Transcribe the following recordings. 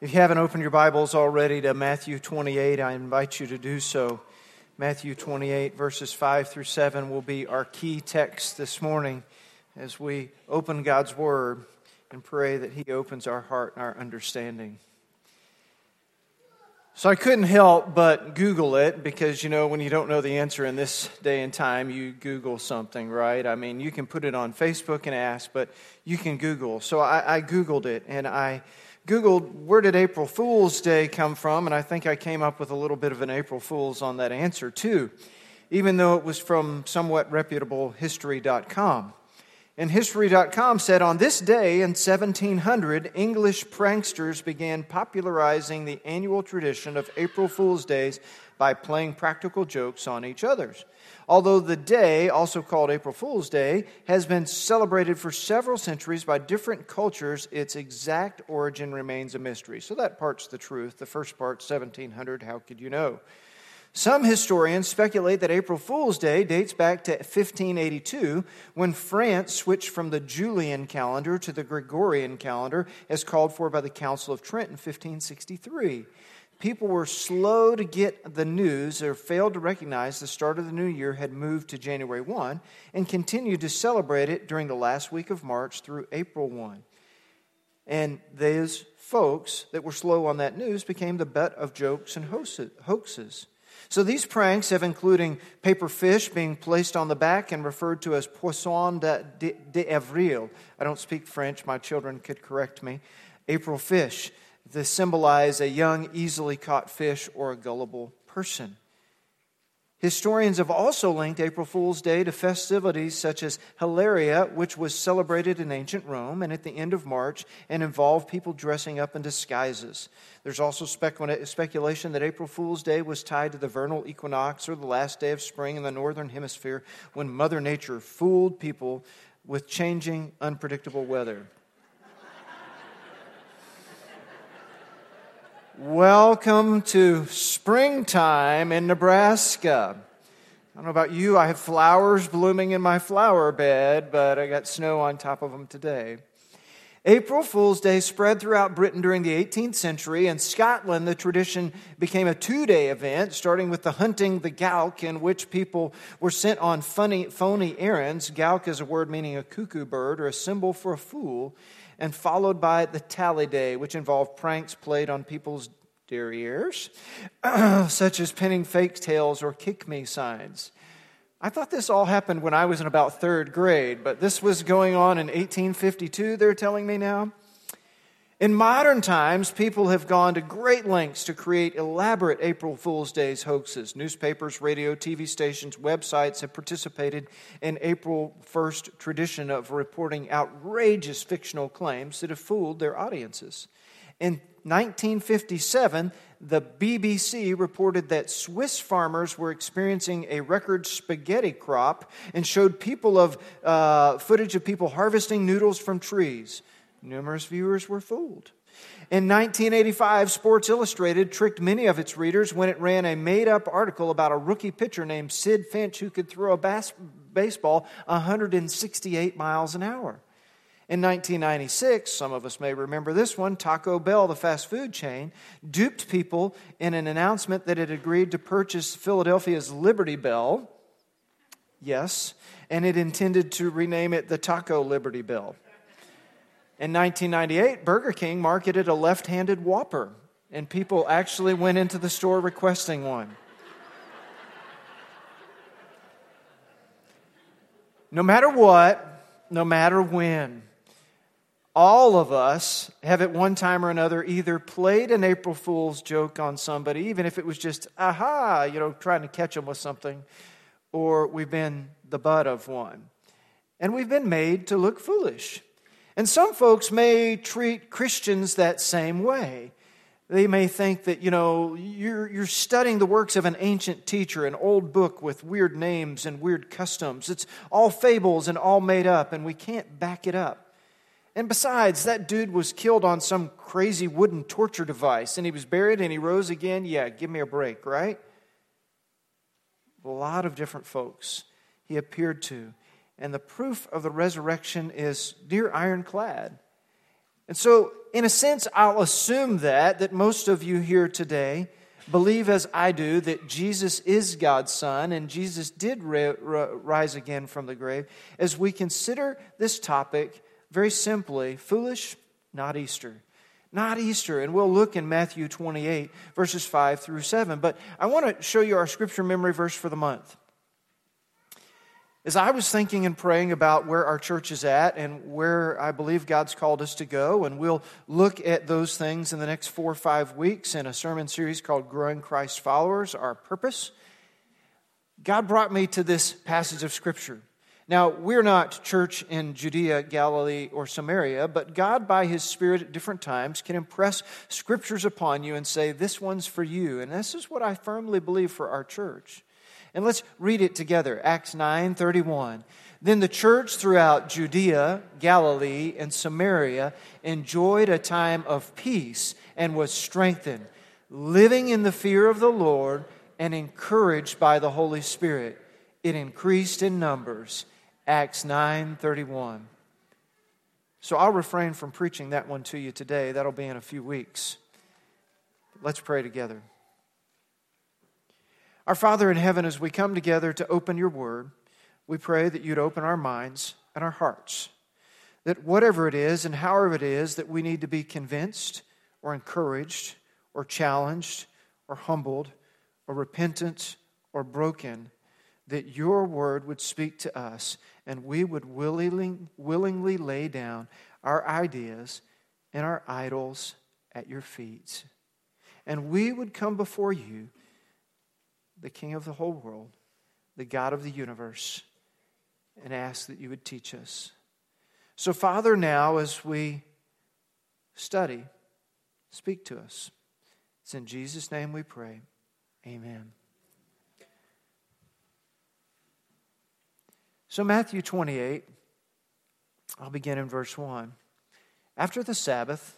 If you haven't opened your Bibles already to Matthew 28, I invite you to do so. Matthew 28, verses 5 through 7, will be our key text this morning as we open God's Word and pray that He opens our heart and our understanding. So I couldn't help but Google it because, you know, when you don't know the answer in this day and time, you Google something, right? I mean, you can put it on Facebook and ask, but you can Google. So I, I Googled it and I Googled where did April Fool's Day come from, and I think I came up with a little bit of an April Fool's on that answer too, even though it was from somewhat reputable history.com. And history.com said on this day in 1700, English pranksters began popularizing the annual tradition of April Fool's Days by playing practical jokes on each other's. Although the day, also called April Fool's Day, has been celebrated for several centuries by different cultures, its exact origin remains a mystery. So that part's the truth. The first part, 1700, how could you know? Some historians speculate that April Fool's Day dates back to 1582 when France switched from the Julian calendar to the Gregorian calendar as called for by the Council of Trent in 1563 people were slow to get the news or failed to recognize the start of the new year had moved to January 1 and continued to celebrate it during the last week of March through April 1. And those folks that were slow on that news became the butt of jokes and hoaxes. So these pranks have including paper fish being placed on the back and referred to as poisson d'avril. I don't speak French, my children could correct me. April fish to symbolize a young, easily caught fish or a gullible person. Historians have also linked April Fool's Day to festivities such as Hilaria, which was celebrated in ancient Rome and at the end of March and involved people dressing up in disguises. There's also speculation that April Fool's Day was tied to the vernal equinox or the last day of spring in the northern hemisphere when Mother Nature fooled people with changing, unpredictable weather. Welcome to springtime in Nebraska. I don't know about you, I have flowers blooming in my flower bed, but I got snow on top of them today. April Fool's Day spread throughout Britain during the 18th century. In Scotland, the tradition became a two day event, starting with the hunting the gowk, in which people were sent on funny, phony errands. Gowk is a word meaning a cuckoo bird or a symbol for a fool and followed by the tally day, which involved pranks played on people's dear ears, such as pinning fake tails or kick me signs. I thought this all happened when I was in about third grade, but this was going on in 1852, they're telling me now. In modern times, people have gone to great lengths to create elaborate April Fool's Days hoaxes. Newspapers, radio, TV stations, websites have participated in April 1st tradition of reporting outrageous fictional claims that have fooled their audiences. In 1957, the BBC reported that Swiss farmers were experiencing a record spaghetti crop and showed people of uh, footage of people harvesting noodles from trees. Numerous viewers were fooled. In 1985, Sports Illustrated tricked many of its readers when it ran a made up article about a rookie pitcher named Sidd Finch who could throw a bas- baseball 168 miles an hour. In 1996, some of us may remember this one, Taco Bell, the fast food chain, duped people in an announcement that it agreed to purchase Philadelphia's Liberty Bell. Yes, and it intended to rename it the Taco Liberty Bell. In 1998, Burger King marketed a left handed Whopper, and people actually went into the store requesting one. no matter what, no matter when, all of us have at one time or another either played an April Fool's joke on somebody, even if it was just, aha, you know, trying to catch them with something, or we've been the butt of one. And we've been made to look foolish. And some folks may treat Christians that same way. They may think that, you know, you're, you're studying the works of an ancient teacher, an old book with weird names and weird customs. It's all fables and all made up, and we can't back it up. And besides, that dude was killed on some crazy wooden torture device, and he was buried and he rose again. Yeah, give me a break, right? A lot of different folks he appeared to. And the proof of the resurrection is dear ironclad. And so, in a sense, I'll assume that, that most of you here today believe as I do that Jesus is God's Son and Jesus did rise again from the grave. As we consider this topic very simply, foolish, not Easter. Not Easter. And we'll look in Matthew 28, verses 5 through 7. But I want to show you our scripture memory verse for the month. As I was thinking and praying about where our church is at and where I believe God's called us to go, and we'll look at those things in the next four or five weeks in a sermon series called Growing Christ Followers Our Purpose, God brought me to this passage of Scripture. Now, we're not church in Judea, Galilee, or Samaria, but God, by His Spirit at different times, can impress scriptures upon you and say, This one's for you. And this is what I firmly believe for our church. And let's read it together. Acts 9 31. Then the church throughout Judea, Galilee, and Samaria enjoyed a time of peace and was strengthened, living in the fear of the Lord and encouraged by the Holy Spirit. It increased in numbers. Acts 9:31. So I'll refrain from preaching that one to you today. That'll be in a few weeks. Let's pray together. Our Father in heaven, as we come together to open your word, we pray that you'd open our minds and our hearts. That whatever it is and however it is that we need to be convinced or encouraged or challenged or humbled or repentant or broken, that your word would speak to us and we would willingly, lay down our ideas and our idols at your feet. And we would come before you the King of the whole world, the God of the universe, and ask that you would teach us. So, Father, now as we study, speak to us. It's in Jesus' name we pray. Amen. So, Matthew 28, I'll begin in verse 1. After the Sabbath,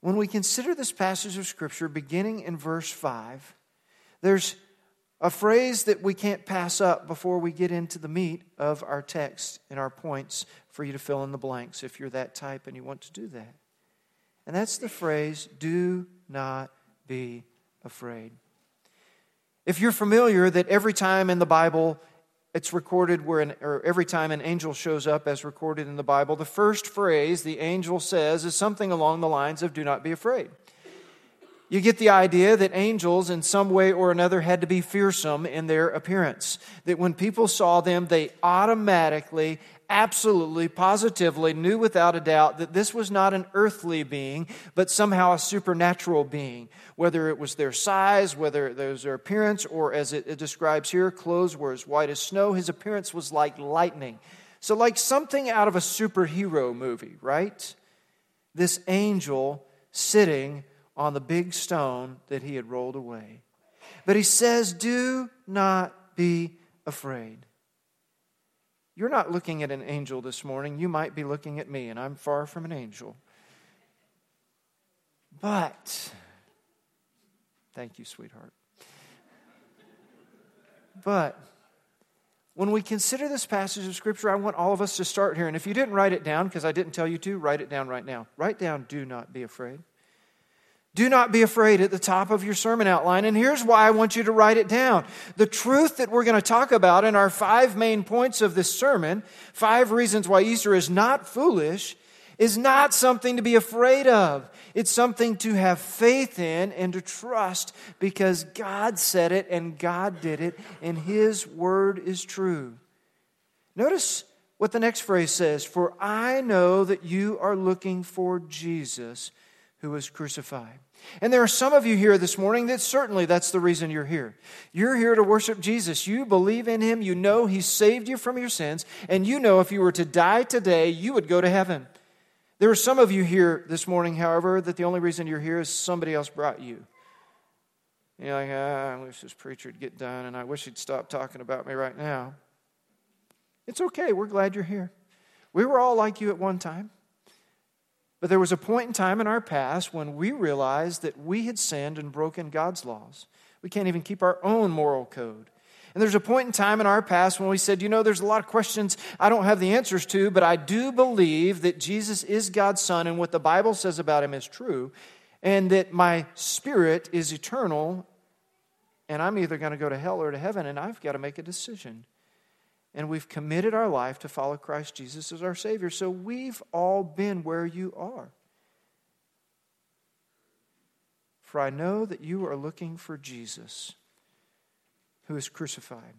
When we consider this passage of Scripture beginning in verse 5, there's a phrase that we can't pass up before we get into the meat of our text and our points for you to fill in the blanks if you're that type and you want to do that. And that's the phrase, do not be afraid. If you're familiar that every time in the Bible it's recorded where an, every time an angel shows up as recorded in the Bible, the first phrase the angel says is something along the lines of, Do not be afraid. You get the idea that angels, in some way or another, had to be fearsome in their appearance. That when people saw them, they automatically absolutely, positively knew without a doubt that this was not an earthly being, but somehow a supernatural being. Whether it was their size, whether it was their appearance, or as it, it describes here, clothes were as white as snow, his appearance was like lightning. So, like something out of a superhero movie, right? This angel sitting on the big stone that he had rolled away. But he says, Do not be afraid. You're not looking at an angel this morning. You might be looking at me, and I'm far from an angel. But, thank you, sweetheart. But, when we consider this passage of Scripture, I want all of us to start here. And if you didn't write it down, because I didn't tell you to, write it down right now. Write down, do not be afraid. Do not be afraid at the top of your sermon outline. And here's why I want you to write it down. The truth that we're going to talk about in our five main points of this sermon, five reasons why Easter is not foolish, is not something to be afraid of. It's something to have faith in and to trust because God said it and God did it and His word is true. Notice what the next phrase says For I know that you are looking for Jesus who was crucified. And there are some of you here this morning that certainly that's the reason you're here. You're here to worship Jesus. You believe in him. You know he saved you from your sins. And you know if you were to die today, you would go to heaven. There are some of you here this morning, however, that the only reason you're here is somebody else brought you. You're like, ah, I wish this preacher would get done, and I wish he'd stop talking about me right now. It's okay. We're glad you're here. We were all like you at one time. But there was a point in time in our past when we realized that we had sinned and broken God's laws. We can't even keep our own moral code. And there's a point in time in our past when we said, you know, there's a lot of questions I don't have the answers to, but I do believe that Jesus is God's Son and what the Bible says about him is true, and that my spirit is eternal, and I'm either going to go to hell or to heaven, and I've got to make a decision and we've committed our life to follow Christ Jesus as our Savior. So we've all been where you are. For I know that you are looking for Jesus who is crucified.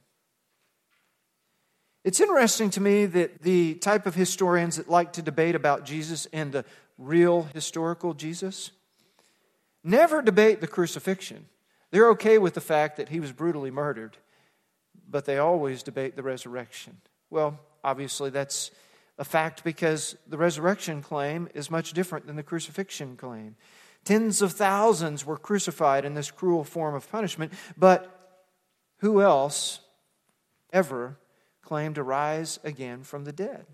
It's interesting to me that the type of historians that like to debate about Jesus and the real historical Jesus never debate the crucifixion. They're okay with the fact that he was brutally murdered but they always debate the resurrection. Well, obviously, that's a fact because the resurrection claim is much different than the crucifixion claim. Tens of thousands were crucified in this cruel form of punishment, but who else ever claimed to rise again from the dead?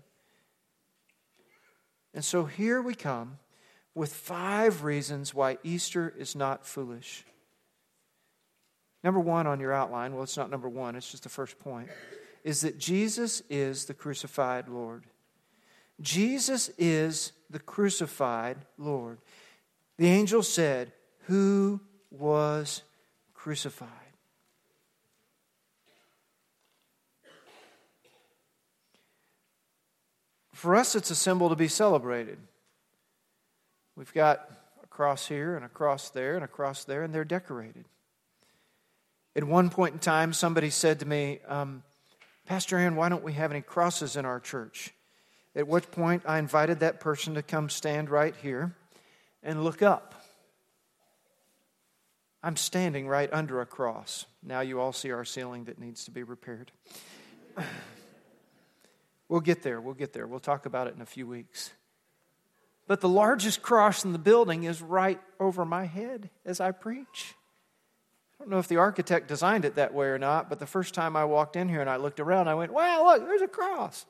And so here we come with five reasons why Easter is not foolish. Number one on your outline, well, it's not number one, it's just the first point, is that Jesus is the crucified Lord. Jesus is the crucified Lord. The angel said, Who was crucified? For us, it's a symbol to be celebrated. We've got a cross here and a cross there and a cross there, and they're decorated. At one point in time, somebody said to me, um, Pastor Aaron, why don't we have any crosses in our church? At which point, I invited that person to come stand right here and look up. I'm standing right under a cross. Now you all see our ceiling that needs to be repaired. We'll get there. We'll get there. We'll talk about it in a few weeks. But the largest cross in the building is right over my head as I preach. I don't know if the architect designed it that way or not, but the first time I walked in here and I looked around, I went, wow, look, there's a cross.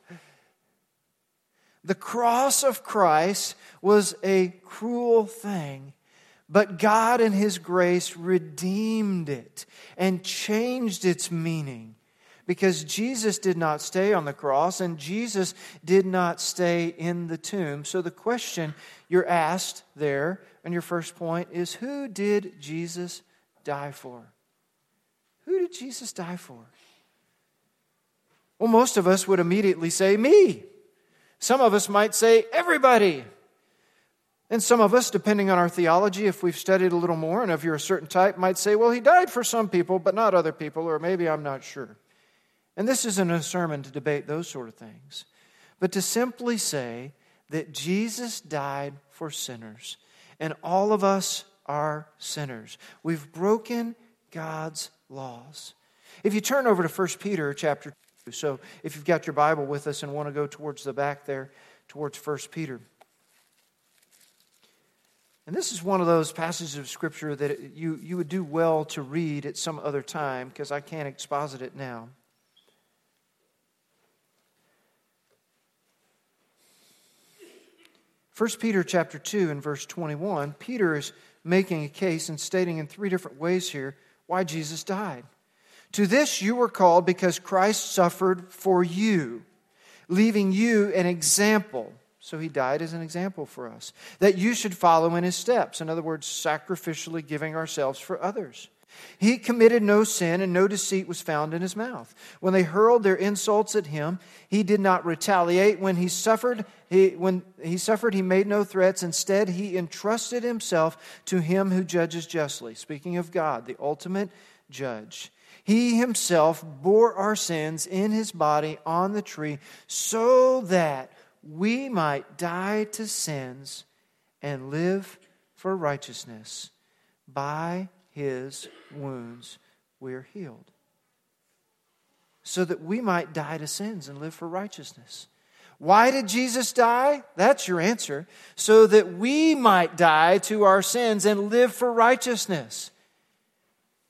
The cross of Christ was a cruel thing, but God in His grace redeemed it and changed its meaning because Jesus did not stay on the cross and Jesus did not stay in the tomb. So the question you're asked there on your first point is who did Jesus die for? Who did Jesus die for? Well, most of us would immediately say, Me. Some of us might say, Everybody. And some of us, depending on our theology, if we've studied a little more, and if you're a certain type, might say, Well, he died for some people, but not other people, or maybe I'm not sure. And this isn't a sermon to debate those sort of things, but to simply say that Jesus died for sinners, and all of us are sinners. We've broken God's laws. If you turn over to 1 Peter chapter 2, so if you've got your Bible with us and want to go towards the back there, towards 1 Peter. And this is one of those passages of Scripture that you, you would do well to read at some other time because I can't exposit it now. First Peter chapter 2 and verse 21, Peter is making a case and stating in three different ways here why Jesus died. To this you were called because Christ suffered for you, leaving you an example. So he died as an example for us, that you should follow in his steps. In other words, sacrificially giving ourselves for others. He committed no sin, and no deceit was found in his mouth. When they hurled their insults at him, he did not retaliate. When he suffered, he, when he suffered, he made no threats. Instead, he entrusted himself to him who judges justly. Speaking of God, the ultimate judge. He himself bore our sins in his body on the tree so that we might die to sins and live for righteousness. By his wounds we're healed. So that we might die to sins and live for righteousness. Why did Jesus die? That's your answer. So that we might die to our sins and live for righteousness.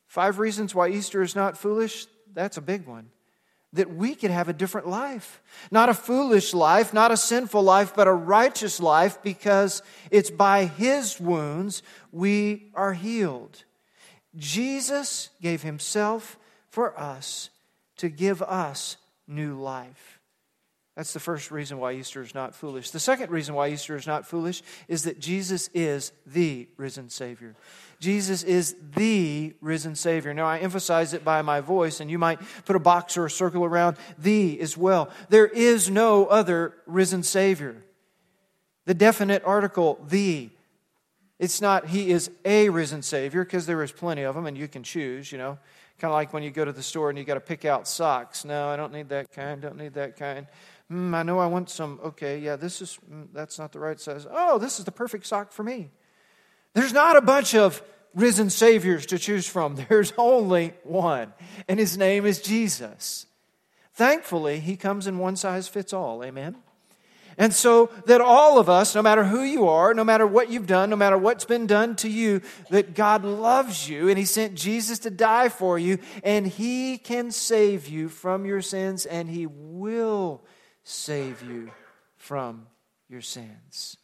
Five reasons why Easter is not foolish. That's a big one. That we could have a different life. Not a foolish life, not a sinful life, but a righteous life because it's by His wounds we are healed. Jesus gave himself for us to give us new life. That's the first reason why Easter is not foolish. The second reason why Easter is not foolish is that Jesus is the risen Savior. Jesus is the risen Savior. Now, I emphasize it by my voice, and you might put a box or a circle around the as well. There is no other risen Savior. The definite article, the, it's not he is a risen Savior, because there is plenty of them and you can choose, you know. Kind of like when you go to the store and you got to pick out socks. No, I don't need that kind, don't need that kind. Mm, I know I want some, okay, yeah, this is, mm, that's not the right size. Oh, this is the perfect sock for me. There's not a bunch of risen Saviors to choose from, there's only one, and his name is Jesus. Thankfully, he comes in one size fits all, amen? And so that all of us, no matter who you are, no matter what you've done, no matter what's been done to you, that God loves you and He sent Jesus to die for you and He can save you from your sins and He will save you from your sins.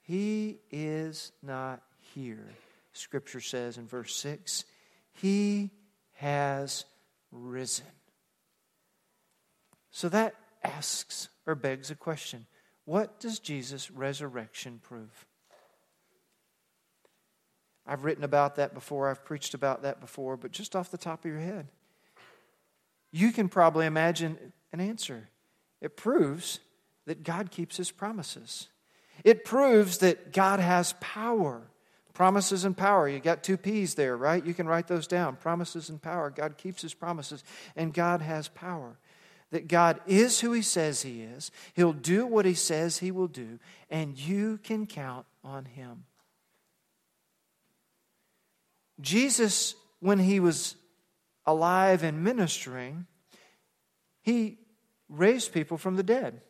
He is not here, Scripture says in verse 6. He has risen. So that asks or begs a question What does Jesus' resurrection prove? I've written about that before, I've preached about that before, but just off the top of your head, you can probably imagine an answer. It proves that God keeps his promises. It proves that God has power. Promises and power. You got two P's there, right? You can write those down. Promises and power. God keeps his promises, and God has power that God is who He says He is, He'll do what He says He will do, and you can count on Him. Jesus, when He was alive and ministering, He raised people from the dead.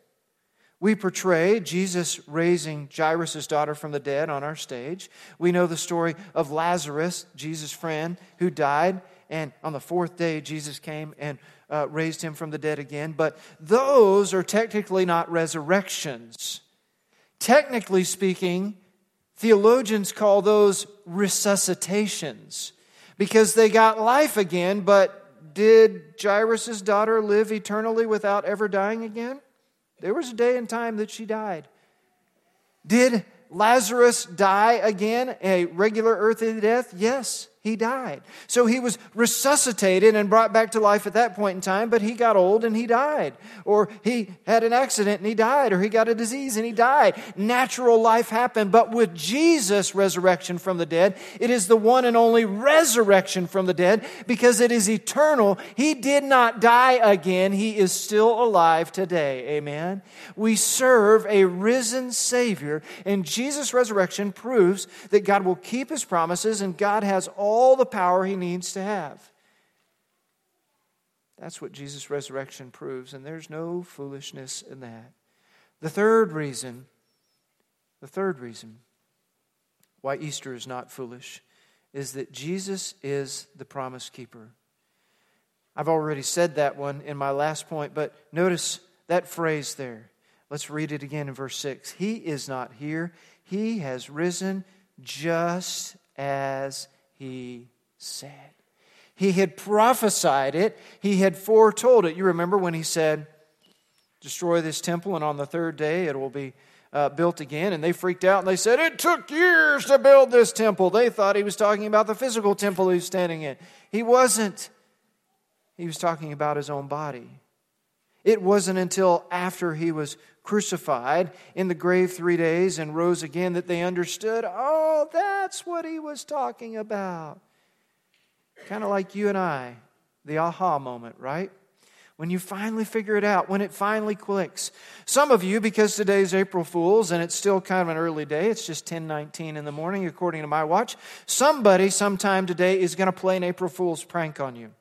We portray Jesus raising Jairus' daughter from the dead on our stage. We know the story of Lazarus, Jesus' friend, who died, and on the fourth day, Jesus came and uh, raised him from the dead again, but those are technically not resurrections. Technically speaking, theologians call those resuscitations because they got life again, but did Jairus' daughter live eternally without ever dying again? There was a day and time that she died. Did Lazarus die again, a regular earthly death? Yes he died. So he was resuscitated and brought back to life at that point in time, but he got old and he died. Or he had an accident and he died, or he got a disease and he died. Natural life happened, but with Jesus' resurrection from the dead, it is the one and only resurrection from the dead because it is eternal. He did not die again, he is still alive today. Amen. We serve a risen Savior, and Jesus' resurrection proves that God will keep his promises and God has all all the power he needs to have. That's what Jesus' resurrection proves, and there's no foolishness in that. The third reason, the third reason why Easter is not foolish is that Jesus is the promise keeper. I've already said that one in my last point, but notice that phrase there. Let's read it again in verse 6. He is not here, he has risen just as he said. He had prophesied it, he had foretold it. You remember when he said, Destroy this temple, and on the third day it will be uh, built again, and they freaked out and they said, It took years to build this temple. They thought he was talking about the physical temple he was standing in. He wasn't, he was talking about his own body. It wasn't until after he was crucified in the grave three days and rose again that they understood, oh, that's what he was talking about. Kind of like you and I, the aha moment, right? when you finally figure it out, when it finally clicks. Some of you, because today's April Fool's and it's still kind of an early day, it's just 10:19 in the morning according to my watch. Somebody sometime today is going to play an April Fool's prank on you.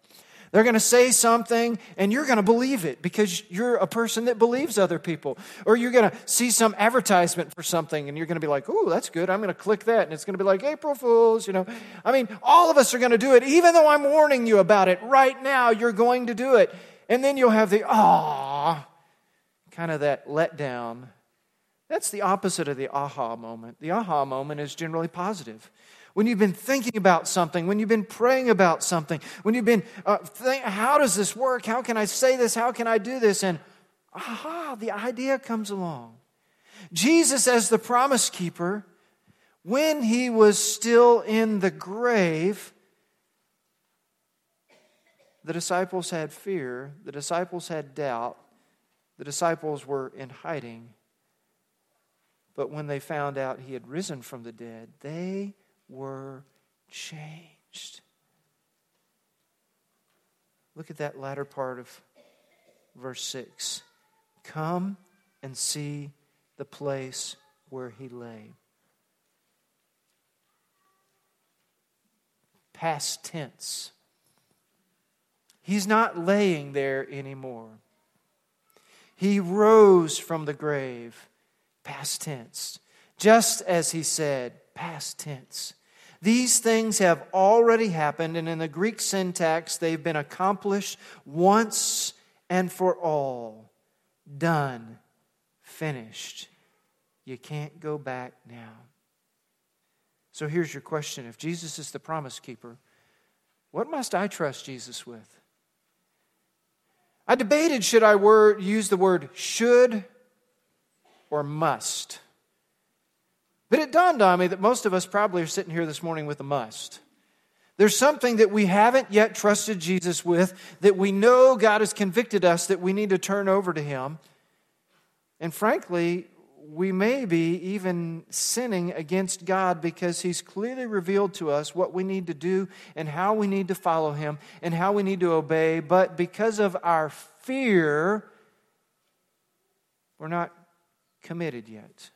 They're going to say something and you're going to believe it because you're a person that believes other people. Or you're going to see some advertisement for something and you're going to be like, "Oh, that's good. I'm going to click that." And it's going to be like April Fools, you know. I mean, all of us are going to do it even though I'm warning you about it. Right now, you're going to do it. And then you'll have the ah, kind of that letdown. That's the opposite of the aha moment. The aha moment is generally positive. When you've been thinking about something, when you've been praying about something, when you've been, uh, think, how does this work? How can I say this? How can I do this? And aha, the idea comes along. Jesus, as the promise keeper, when he was still in the grave, the disciples had fear, the disciples had doubt, the disciples were in hiding. But when they found out he had risen from the dead, they were changed. Look at that latter part of verse 6. Come and see the place where he lay. Past tense. He's not laying there anymore. He rose from the grave, past tense, just as he said, past tense. These things have already happened, and in the Greek syntax, they've been accomplished once and for all. Done, finished. You can't go back now. So here's your question If Jesus is the promise keeper, what must I trust Jesus with? I debated should I word, use the word should or must. But it dawned on me that most of us probably are sitting here this morning with a must. There's something that we haven't yet trusted Jesus with that we know God has convicted us that we need to turn over to Him. And frankly, we may be even sinning against God because He's clearly revealed to us what we need to do and how we need to follow Him and how we need to obey. But because of our fear, we're not committed yet.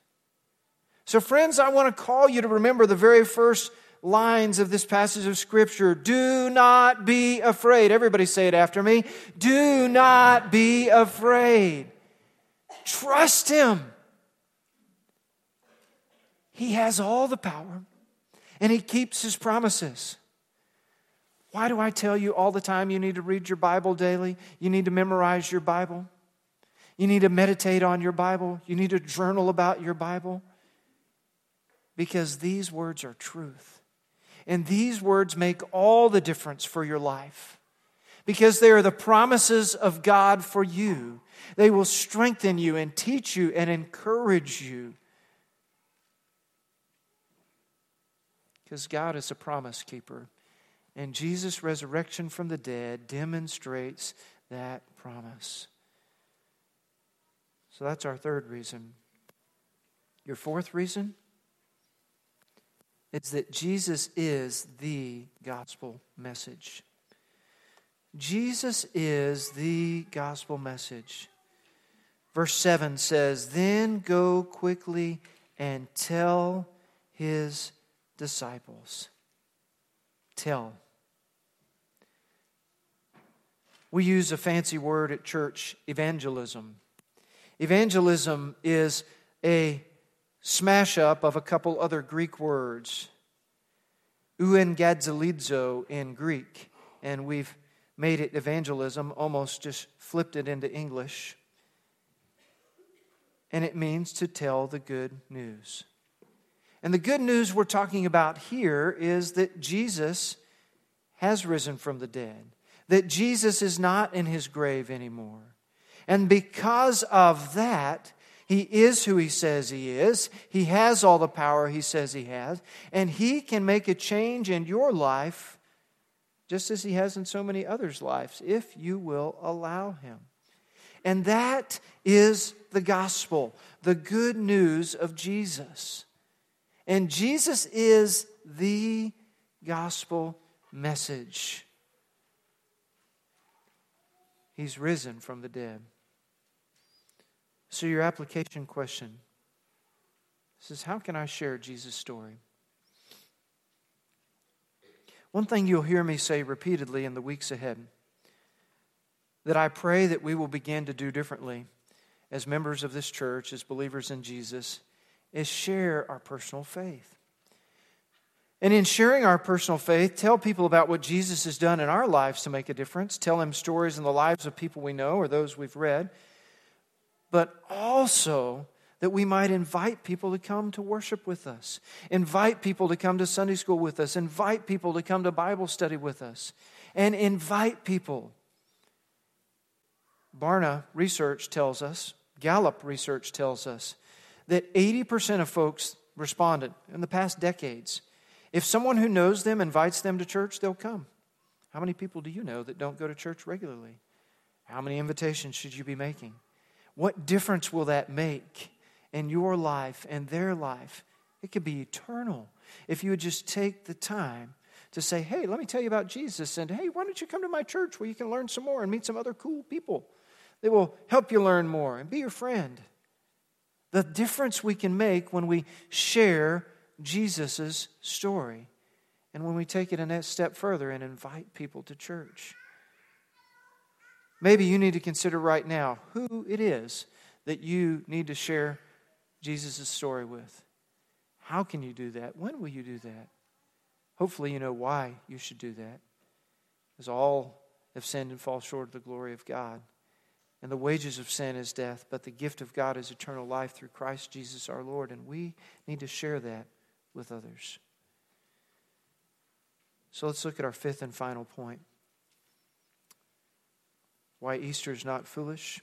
So, friends, I want to call you to remember the very first lines of this passage of Scripture. Do not be afraid. Everybody say it after me. Do not be afraid. Trust Him. He has all the power and He keeps His promises. Why do I tell you all the time you need to read your Bible daily? You need to memorize your Bible. You need to meditate on your Bible. You need to journal about your Bible. Because these words are truth. And these words make all the difference for your life. Because they are the promises of God for you. They will strengthen you and teach you and encourage you because God is a promise keeper. And Jesus' resurrection from the dead demonstrates that promise. So that's our third reason. Your fourth reason is that Jesus is the gospel message. Jesus is the gospel message. Verse 7 says, Then go quickly and tell his disciples. Tell. We use a fancy word at church evangelism. Evangelism is a smash up of a couple other Greek words. Euangelizo in Greek, and we've made it evangelism, almost just flipped it into English. And it means to tell the good news. And the good news we're talking about here is that Jesus has risen from the dead, that Jesus is not in his grave anymore. And because of that, He is who he says he is. He has all the power he says he has. And he can make a change in your life just as he has in so many others' lives if you will allow him. And that is the gospel, the good news of Jesus. And Jesus is the gospel message. He's risen from the dead. So, your application question says, How can I share Jesus' story? One thing you'll hear me say repeatedly in the weeks ahead that I pray that we will begin to do differently as members of this church, as believers in Jesus, is share our personal faith. And in sharing our personal faith, tell people about what Jesus has done in our lives to make a difference. Tell them stories in the lives of people we know or those we've read but also that we might invite people to come to worship with us, invite people to come to Sunday school with us, invite people to come to Bible study with us, and invite people. Barna research tells us, Gallup research tells us, that 80% of folks responded in the past decades. If someone who knows them invites them to church, they'll come. How many people do you know that don't go to church regularly? How many invitations should you be making? What difference will that make in your life and their life? It could be eternal if you would just take the time to say, hey, let me tell you about Jesus, and hey, why don't you come to my church where you can learn some more and meet some other cool people that will help you learn more and be your friend. The difference we can make when we share Jesus' story and when we take it a step further and invite people to church. Maybe you need to consider right now who it is that you need to share Jesus' story with. How can you do that? When will you do that? Hopefully, you know why you should do that. Because all have sinned and fall short of the glory of God. And the wages of sin is death, but the gift of God is eternal life through Christ Jesus our Lord. And we need to share that with others. So let's look at our fifth and final point why Easter is not foolish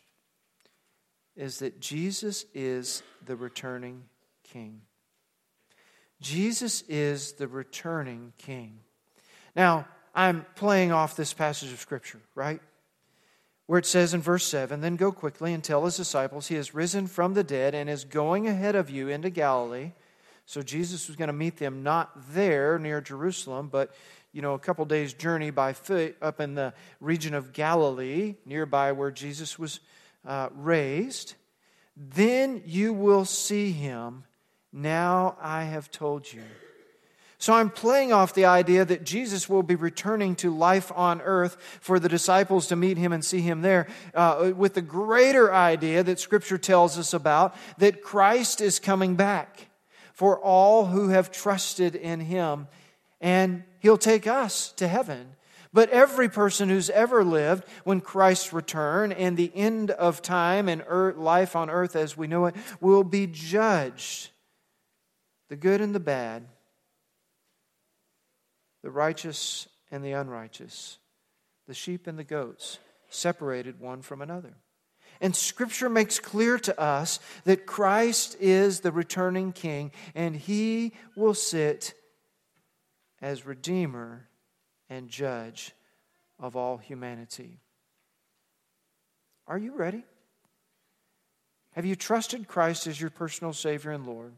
is that Jesus is the returning king. Jesus is the returning king. Now, I'm playing off this passage of Scripture, right? Where it says in verse 7 Then go quickly and tell his disciples he has risen from the dead and is going ahead of you into Galilee. So Jesus was going to meet them not there near Jerusalem, but you know, a couple days' journey by foot up in the region of Galilee, nearby where Jesus was uh, raised. Then you will see him. Now I have told you. So I'm playing off the idea that Jesus will be returning to life on earth for the disciples to meet him and see him there, uh, with the greater idea that Scripture tells us about that Christ is coming back for all who have trusted in him and he'll take us to heaven. But every person who's ever lived, when Christ's return and the end of time and earth, life on earth as we know it, will be judged. The good and the bad, the righteous and the unrighteous, the sheep and the goats, separated one from another. And Scripture makes clear to us that Christ is the returning King, and he will sit as Redeemer and Judge of all humanity. Are you ready? Have you trusted Christ as your personal Savior and Lord?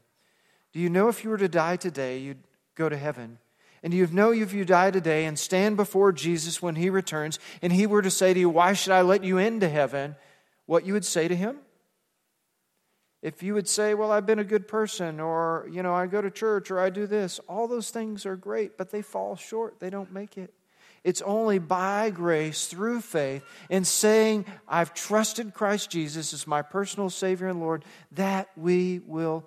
Do you know if you were to die today, you'd go to heaven? And do you know if you die today and stand before Jesus when He returns, and He were to say to you, Why should I let you into heaven? What you would say to Him? If you would say, Well, I've been a good person, or, you know, I go to church, or I do this, all those things are great, but they fall short. They don't make it. It's only by grace, through faith, in saying, I've trusted Christ Jesus as my personal Savior and Lord, that we will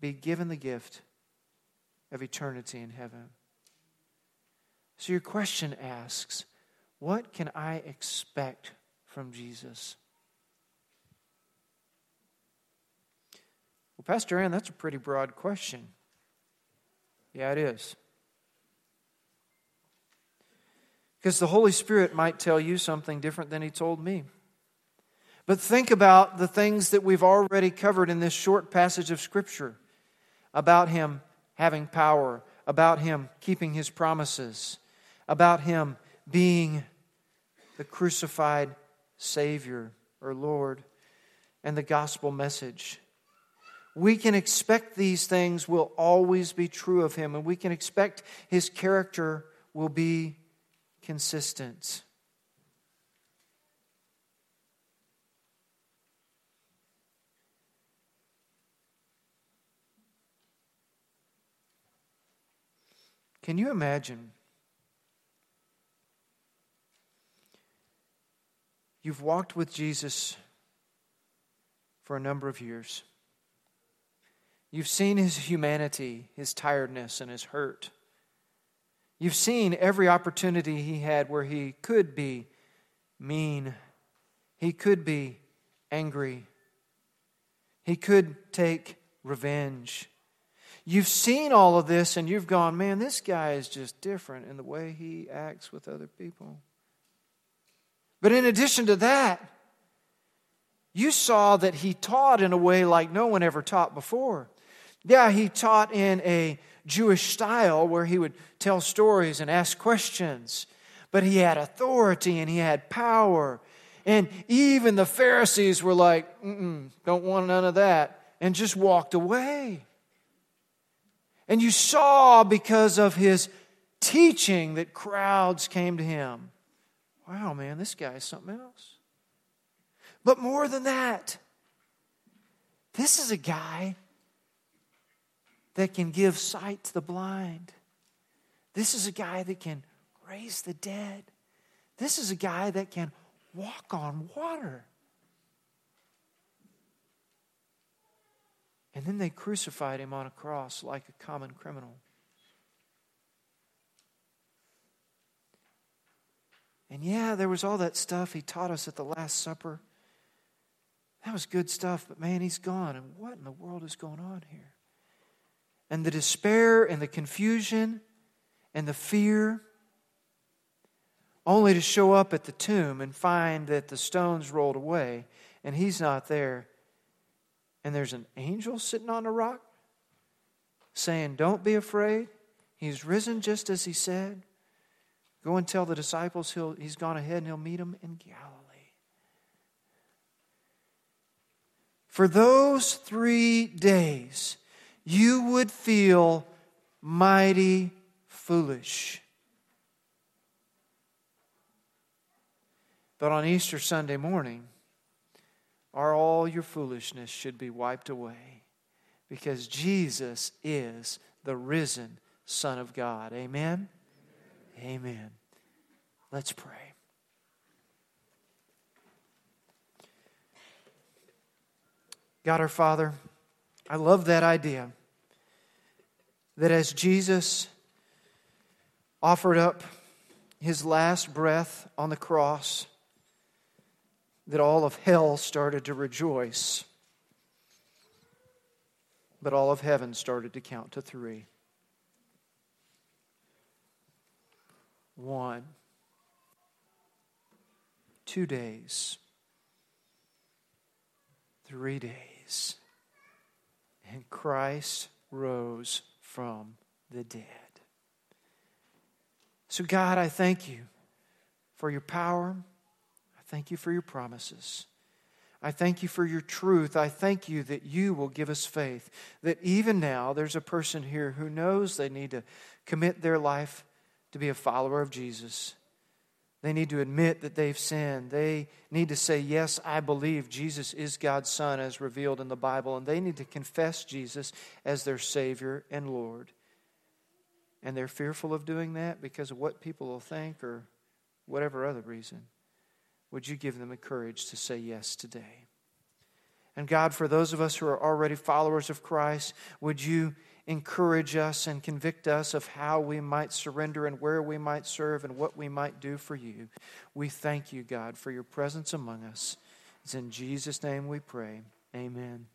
be given the gift of eternity in heaven. So your question asks, What can I expect from Jesus? Well, Pastor Ann, that's a pretty broad question. Yeah, it is. Because the Holy Spirit might tell you something different than He told me. But think about the things that we've already covered in this short passage of Scripture about Him having power, about Him keeping His promises, about Him being the crucified Savior or Lord, and the gospel message. We can expect these things will always be true of Him, and we can expect His character will be consistent. Can you imagine? You've walked with Jesus for a number of years. You've seen his humanity, his tiredness, and his hurt. You've seen every opportunity he had where he could be mean, he could be angry, he could take revenge. You've seen all of this and you've gone, man, this guy is just different in the way he acts with other people. But in addition to that, you saw that he taught in a way like no one ever taught before. Yeah, he taught in a Jewish style where he would tell stories and ask questions, but he had authority and he had power. And even the Pharisees were like, don't want none of that, and just walked away. And you saw because of his teaching that crowds came to him. Wow, man, this guy is something else. But more than that, this is a guy that can give sight to the blind. This is a guy that can raise the dead. This is a guy that can walk on water. And then they crucified him on a cross like a common criminal. And yeah, there was all that stuff he taught us at the Last Supper. That was good stuff, but man, he's gone. And what in the world is going on here? And the despair and the confusion and the fear, only to show up at the tomb and find that the stones rolled away and he's not there and there's an angel sitting on a rock saying, Don't be afraid. He's risen just as he said. Go and tell the disciples he'll, he's gone ahead and he'll meet them in Galilee. For those three days, you would feel mighty foolish. But on Easter Sunday morning, are all your foolishness should be wiped away because Jesus is the risen Son of God. Amen? Amen. Let's pray. God our Father, I love that idea that as Jesus offered up his last breath on the cross, that all of hell started to rejoice, but all of heaven started to count to three. One, two days, three days, and Christ rose from the dead. So, God, I thank you for your power. I thank you for your promises. I thank you for your truth. I thank you that you will give us faith. That even now, there's a person here who knows they need to commit their life to be a follower of Jesus. They need to admit that they've sinned. They need to say, Yes, I believe Jesus is God's Son as revealed in the Bible. And they need to confess Jesus as their Savior and Lord. And they're fearful of doing that because of what people will think or whatever other reason would you give them the courage to say yes today? And God, for those of us who are already followers of Christ, would you encourage us and convict us of how we might surrender and where we might serve and what we might do for you? We thank you, God, for your presence among us. It's in Jesus' name we pray. Amen.